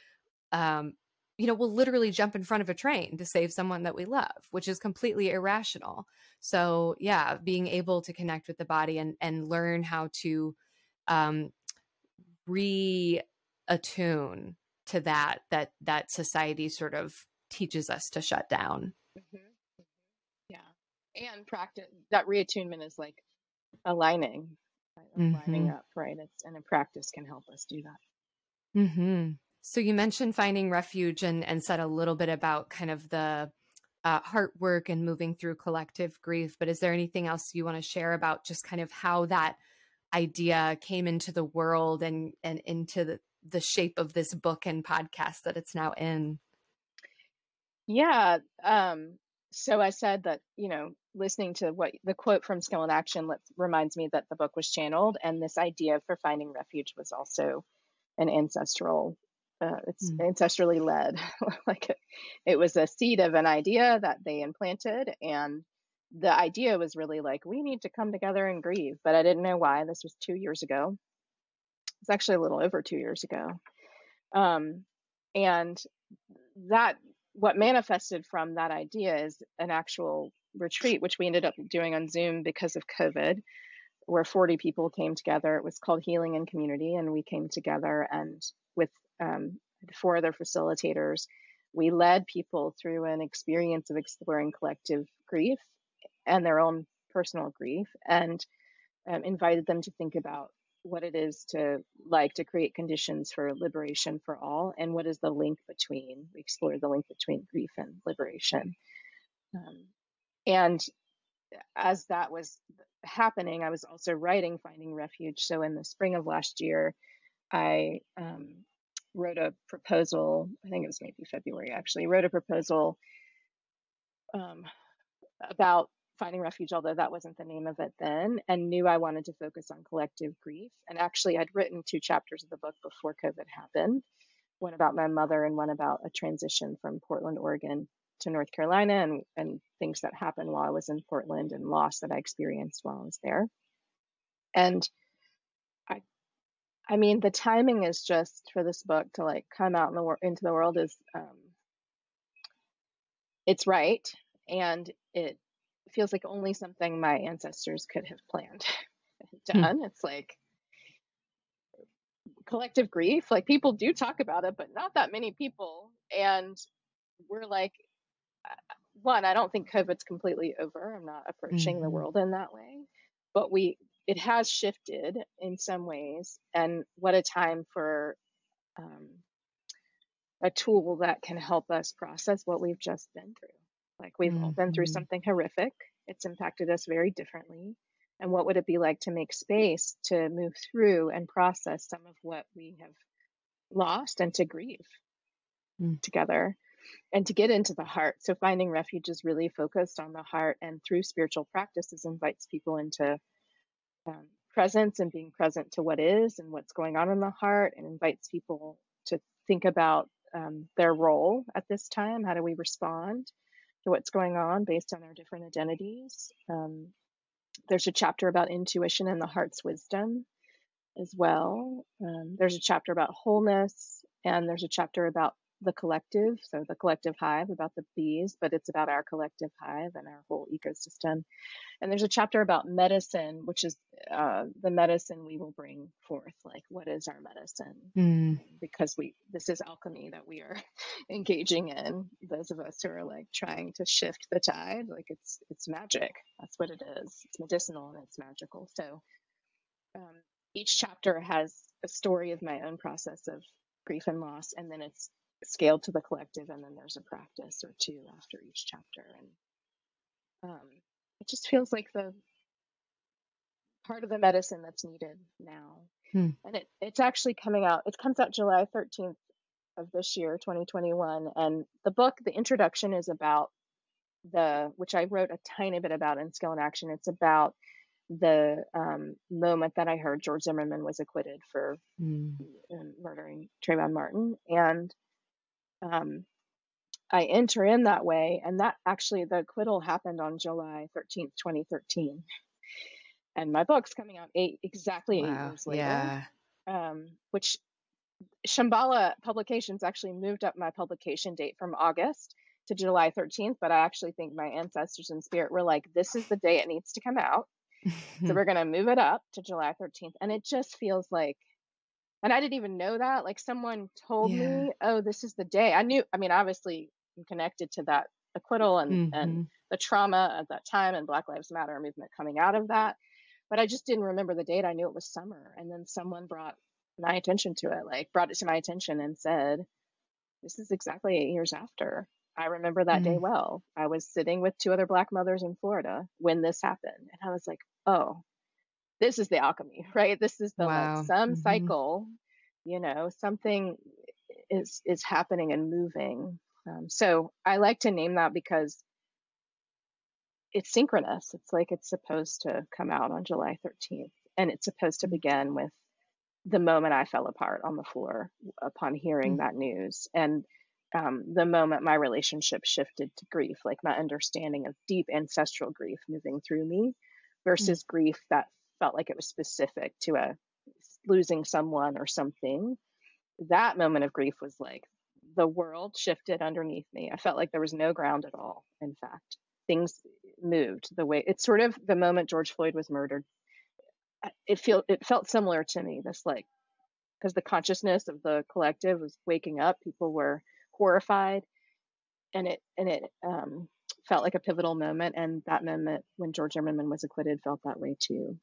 um you know, we'll literally jump in front of a train to save someone that we love, which is completely irrational. So, yeah, being able to connect with the body and and learn how to um reattune to that that that society sort of teaches us to shut down. Mhm. Yeah. And practice that reattunement is like aligning, right? aligning Mhm. up, right? It's and a practice can help us do that. Mhm. So you mentioned finding refuge and and said a little bit about kind of the uh, heart work and moving through collective grief. But is there anything else you want to share about just kind of how that idea came into the world and and into the, the shape of this book and podcast that it's now in? Yeah. Um, so I said that, you know, listening to what the quote from Skill in Action reminds me that the book was channeled, and this idea for finding refuge was also an ancestral. Uh, it's Mm. ancestrally led. [laughs] like it, it was a seed of an idea that they implanted, and the idea was really like we need to come together and grieve. But I didn't know why. This was two years ago. It's actually a little over two years ago. Um, and that what manifested from that idea is an actual retreat, which we ended up doing on Zoom because of COVID, where 40 people came together. It was called Healing and Community, and we came together and with um, four other facilitators, we led people through an experience of exploring collective grief and their own personal grief, and um, invited them to think about what it is to like to create conditions for liberation for all and what is the link between we explored the link between grief and liberation. Um, and as that was happening i was also writing finding refuge. So in the spring of last year i um, wrote a proposal i think it was maybe february actually wrote a proposal um, about finding refuge although that wasn't the name of it then and knew i wanted to focus on collective grief. And actually i'd written two chapters of the book before covid happened one about my mother and one about a transition from portland oregon to north carolina and, and things that happened while i was in portland and loss that i experienced while i was there. And i mean the timing is just for this book to like come out in the wor- into the world is um, it's right and it feels like only something my ancestors could have planned and [laughs] Hmm. done. It's like collective grief. Like people do talk about it, but not that many people. And we're like, uh, one, I don't think COVID's completely over. I'm not approaching the Mhm. world in that way, but we, it has shifted in some ways. And what a time for um, a tool that can help us process what we've just been through. Like we've all been through Mhm. something horrific. It's impacted us very differently. And what would it be like to make space to move through and process some of what we have lost and to grieve Mm. together and to get into the heart? So, finding refuge is really focused on the heart and through spiritual practices invites people into um, presence and being present to what is and what's going on in the heart and invites people to think about um, their role at this time. How do we respond to what's going on based on our different identities? Um, there's a chapter about intuition and the heart's wisdom as well. Um, there's a chapter about wholeness and there's a chapter about the collective, so the collective hive about the bees, but it's about our collective hive and our whole ecosystem. And there's a chapter about medicine, which is uh, the medicine we will bring forth. Like, what is our medicine? Mm. Because we, this is alchemy that we are [laughs] engaging in. Those of us who are like trying to shift the tide, like it's it's magic. That's what it is. It's medicinal and it's magical. So, um, each chapter has a story of my own process of grief and loss, and then it's scaled to the collective, and then there's a practice or two after each chapter. And um, it just feels like the part of the medicine that's needed now. Hmm. And it, it's actually coming out, it comes out July 13th of this year, 2021. And the book, the introduction is about the, which I wrote a tiny bit about in Skill in Action. It's about the um, moment that I heard George Zimmerman was acquitted for mm. murdering Trayvon Martin. And um, I enter in that way. And that actually, the acquittal happened on July 13th, 2013. And my book's coming out eight exactly eight years later. Yeah. Um, which Shambhala Publications actually moved up my publication date from August to July 13th, but I actually think my ancestors in spirit were like, this is the day it needs to come out. so [laughs] we're going to move it up to July 13th. And it just feels like and I didn't even know that. Like someone told yeah. me, "Oh, this is the day." I knew. I mean, obviously, I'm connected to that acquittal and mm-hmm. and the trauma at that time and Black Lives Matter movement coming out of that. But I just didn't remember the date. I knew it was summer, and then someone brought my attention to it. Like brought it to my attention and said, "This is exactly eight years after." I remember that mm-hmm. day well. I was sitting with two other Black mothers in Florida when this happened, and I was like, "Oh, this is the alchemy, right? This is the wow. like some mm-hmm. cycle, you know, something is is happening and moving. Um, so I like to name that because it's synchronous. It's like it's supposed to come out on July 13th, and it's supposed to begin with the moment I fell apart on the floor upon hearing mm-hmm. that news, and um, the moment my relationship shifted to grief, like my understanding of deep ancestral grief moving through me mm. versus mm-hmm. grief that felt like it was specific to a losing someone or something. That moment of grief was like the world shifted underneath me. I felt like there was no ground at all. In fact, things moved the way it's sort of the moment George Floyd was murdered. It feel it felt similar to me. This like because the consciousness of the collective was waking up. People were horrified, and it and it um, felt like a pivotal moment. And that moment when George Zimmerman was acquitted felt that way too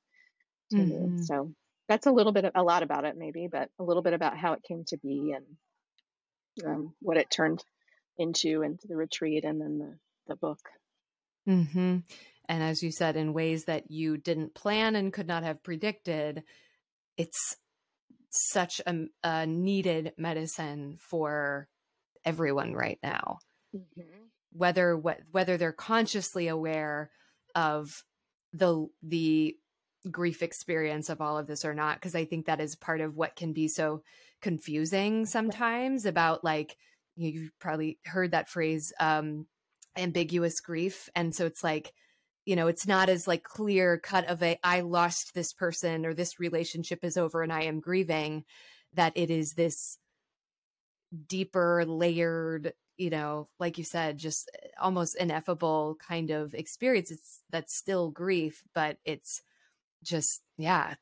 to mm-hmm. me. So that's a little bit, of, a lot about it maybe, but a little bit about how it came to be and um, what it turned into into the retreat and then the, the book. Mm-hmm. And as you said, in ways that you didn't plan and could not have predicted, it's such a, a needed medicine for everyone right now. Mm-hmm. Whether what whether they're consciously aware of the the grief experience of all of this or not because i think that is part of what can be so confusing sometimes about like you've probably heard that phrase um ambiguous grief and so it's like you know it's not as like clear cut of a i lost this person or this relationship is over and i am grieving that it is this deeper layered you know like you said just almost ineffable kind of experience. It's that's still grief but it's just yeah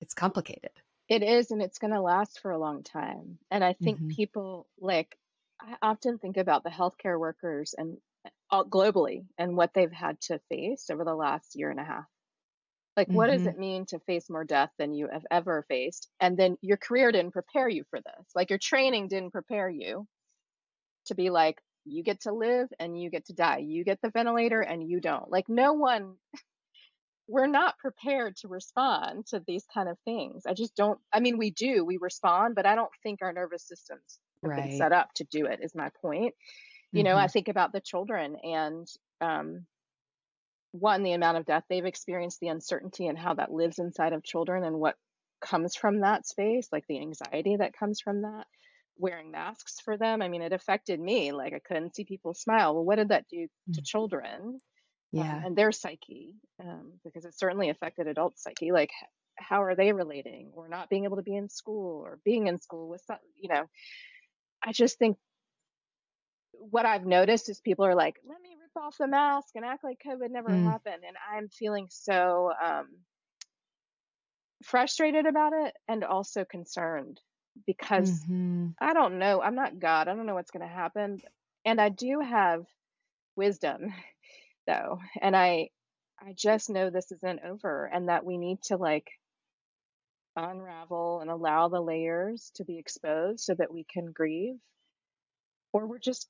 it's complicated. It is and it's going to last for a long time and i think mm-hmm. people like i often think about the healthcare workers and uh, globally and what they've had to face over the last year and a half. Like what mm-hmm. does it mean to face more death than you have ever faced and then your career didn't prepare you for this. Like your training didn't prepare you to be like you get to live and you get to die. You get the ventilator and you don't. Like no one we're not prepared to respond to these kind of things. I just don't, I mean, we do, we respond, but I don't think our nervous systems have right. been set up to do it, is my point. You mm-hmm. know, I mm-hmm. think about the children and, um, one, the amount of death they've experienced, the uncertainty and how that lives inside of children and what comes from that space, like the anxiety that comes from that, wearing masks for them. I mean, it affected me. Like I couldn't see people smile. Well, what did that do to mm-hmm. children? Yeah um, and their psyche um, because it certainly affected adult psyche like how are they relating or not being able to be in school or being in school with some, you know, I just think what I've noticed is people are like, let me rip off the mask and act like COVID never mm. happened. And I'm feeling so um, frustrated about it and also concerned because mm-hmm. I don't know. I'm not God. I don't know what's going to happen. And I do have wisdom though. And I, I just know this isn't over and that we need to like unravel and allow the layers to be exposed so that we can grieve. Or we're just,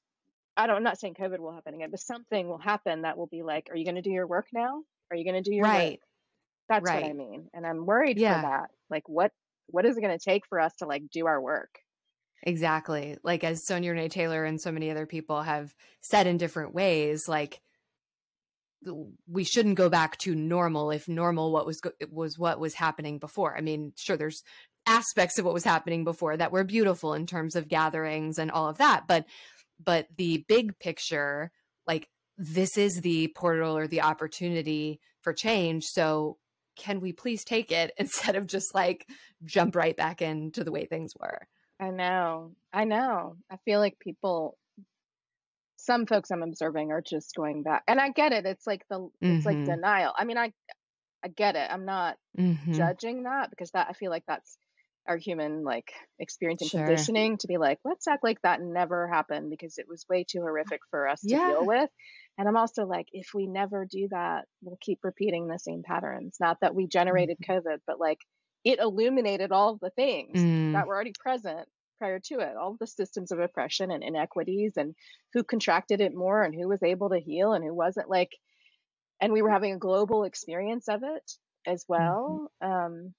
I don't, I'm not saying COVID will happen again, but something will happen that will be like, are you going to do your work now? Are you going to do your right. work? That's right. what I mean. And I'm worried yeah. for that. Like, what, what is it going to take for us to like do our work? Exactly. Like as Sonya Renee Taylor and so many other people have said in different ways, like we shouldn't go back to normal if normal what was was what was happening before. I mean, sure there's aspects of what was happening before that were beautiful in terms of gatherings and all of that, but but the big picture like this is the portal or the opportunity for change. So can we please take it [laughs] instead of just like jump right back into the way things were? I know. I know. I feel like people some folks I'm observing are just going back. And I get it. It's like the mm-hmm. it's like mm-hmm. denial. I mean, I I get it. I'm not mm-hmm. judging that because that I feel like that's our human like experience and sure. conditioning to be like, let's act like that never happened because it was way too horrific for us yeah. to deal with. And I'm also like, if we never do that, we'll keep repeating the same patterns. Not that we generated mm-hmm. COVID, but like it illuminated all the things mm. that were already present prior to it. All the systems of oppression and inequities and who contracted it more and who was able to heal and who wasn't like and we were having a global experience of it as well mm-hmm. um,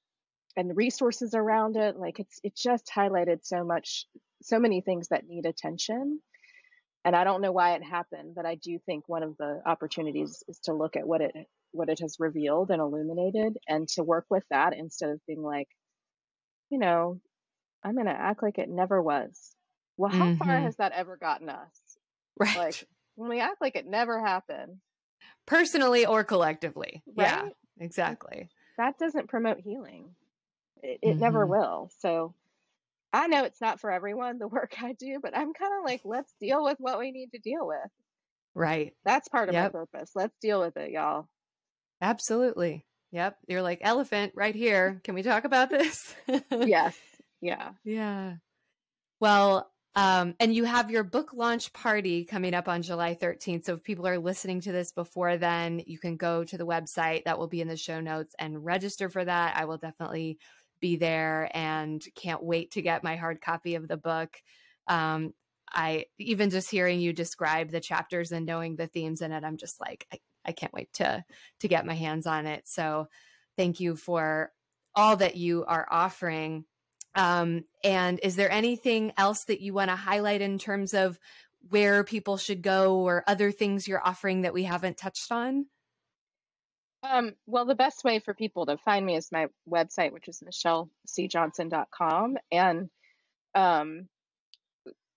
and the resources around it. Like it's it just highlighted so much so many things that need attention. And i don't know why it happened but i do think one of the opportunities is to look at what it what it has revealed and illuminated and to work with that instead of being like you know I'm going to act like it never was. Well, how mm-hmm. far has that ever gotten us? Right. Like when we act like it never happened, personally or collectively. Right? Yeah, exactly. That doesn't promote healing. It, it mm-hmm. never will. So I know it's not for everyone, the work I do, but I'm kind of like, let's deal with what we need to deal with. Right. That's part of yep. my purpose. Let's deal with it, y'all. Absolutely. Yep. You're like, elephant right here. Can we talk about this? yes. Yeah. Yeah. Well, um, and you have your book launch party coming up on July 13th. So if people are listening to this before then, you can go to the website that will be in the show notes and register for that. I will definitely be there and can't wait to get my hard copy of the book. Um, I even just hearing you describe the chapters and knowing the themes in it, I'm just like, I, I can't wait to to get my hands on it. So thank you for all that you are offering. Um, and is there anything else that you want to highlight in terms of where people should go or other things you're offering that we haven't touched on? Um, well, the best way for people to find me is my website, which is michellecjohnson.com. And um,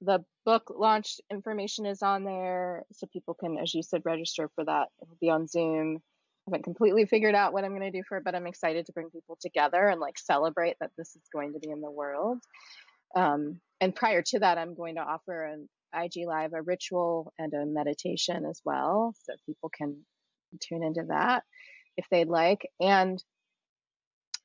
the book launch information is on there. So people can, as you said, register for that. It'll be on Zoom haven't completely figured out what I'm going to do for it, but I'm excited to bring people together and like celebrate that this is going to be in the world. Um, and prior to that, I'm going to offer an IG Live, a ritual and a meditation as well. So people can tune into that if they'd like. And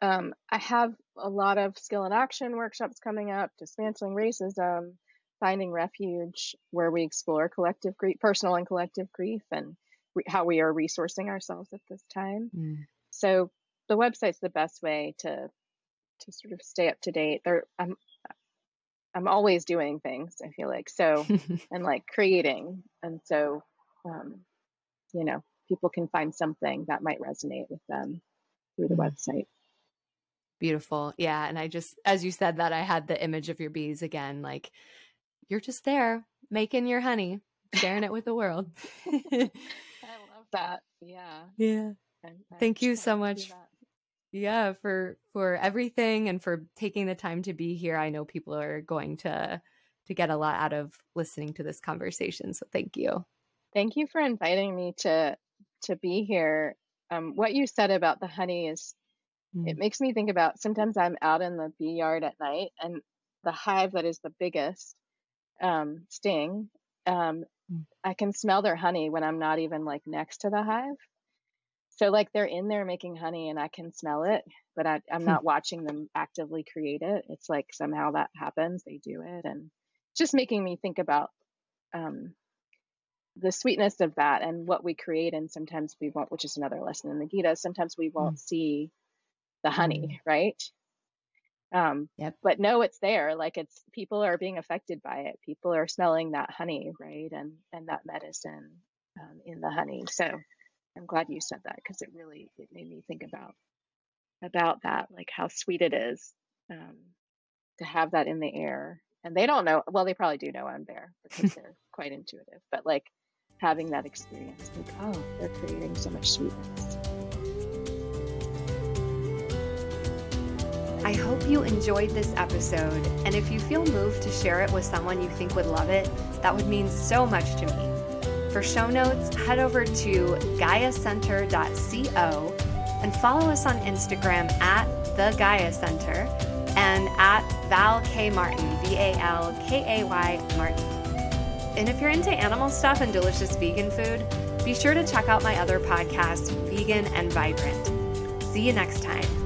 um, I have a lot of skill in action workshops coming up, dismantling racism, finding refuge, where we explore collective grief, personal and collective grief, and re- how we are resourcing ourselves at this time. Mm. So the website's the best way to to sort of stay up to date. There, I'm I'm always doing things. I feel like so, [laughs] and like creating, and so, um, you know, people can find something that might resonate with them through the mm. website. Beautiful, yeah. And I just, as you said that, I had the image of your bees again. Like you're just there making your honey, sharing it with the world. [laughs] [laughs] that. Yeah. Yeah. And, Thank you so much. Yeah, for for everything and for taking the time to be here. I know people are going to to get a lot out of listening to this conversation. So thank you. Thank you for inviting me to to be here. Um, what you said about the honey is mm. it makes me think about sometimes I'm out in the bee yard at night and the hive that is the biggest um, sting, um. I can smell their honey when I'm not even like next to the hive. So like they're in there making honey and I can smell it, but I, am hmm. not watching them actively create it. It's like somehow that happens. They do it, and just making me think about um, the sweetness of that and what we create. And sometimes we won't, which is another lesson in the Gita. Sometimes we won't mm. see the honey, mm. right? Um, yep. But no, it's there. Like it's people are being affected by it. People are smelling that honey, right, and and that medicine um, in the honey. So I'm glad you said that because it really it made me think about about that, like how sweet it is um, to have that in the air. And they don't know. Well, they probably do know I'm there because [laughs] they're quite intuitive. But like having that experience, like oh, they're creating so much sweetness. I hope you enjoyed this episode, and if you feel moved to share it with someone you think would love it, that would mean so much to me. For show notes, head over to GaiaCenter.co and follow us on Instagram at the Gaia Center and at Val Kay Martin, V A L K A Y Martin. And if you're into animal stuff and delicious vegan food, be sure to check out my other podcast, Vegan and Vibrant. See you next time.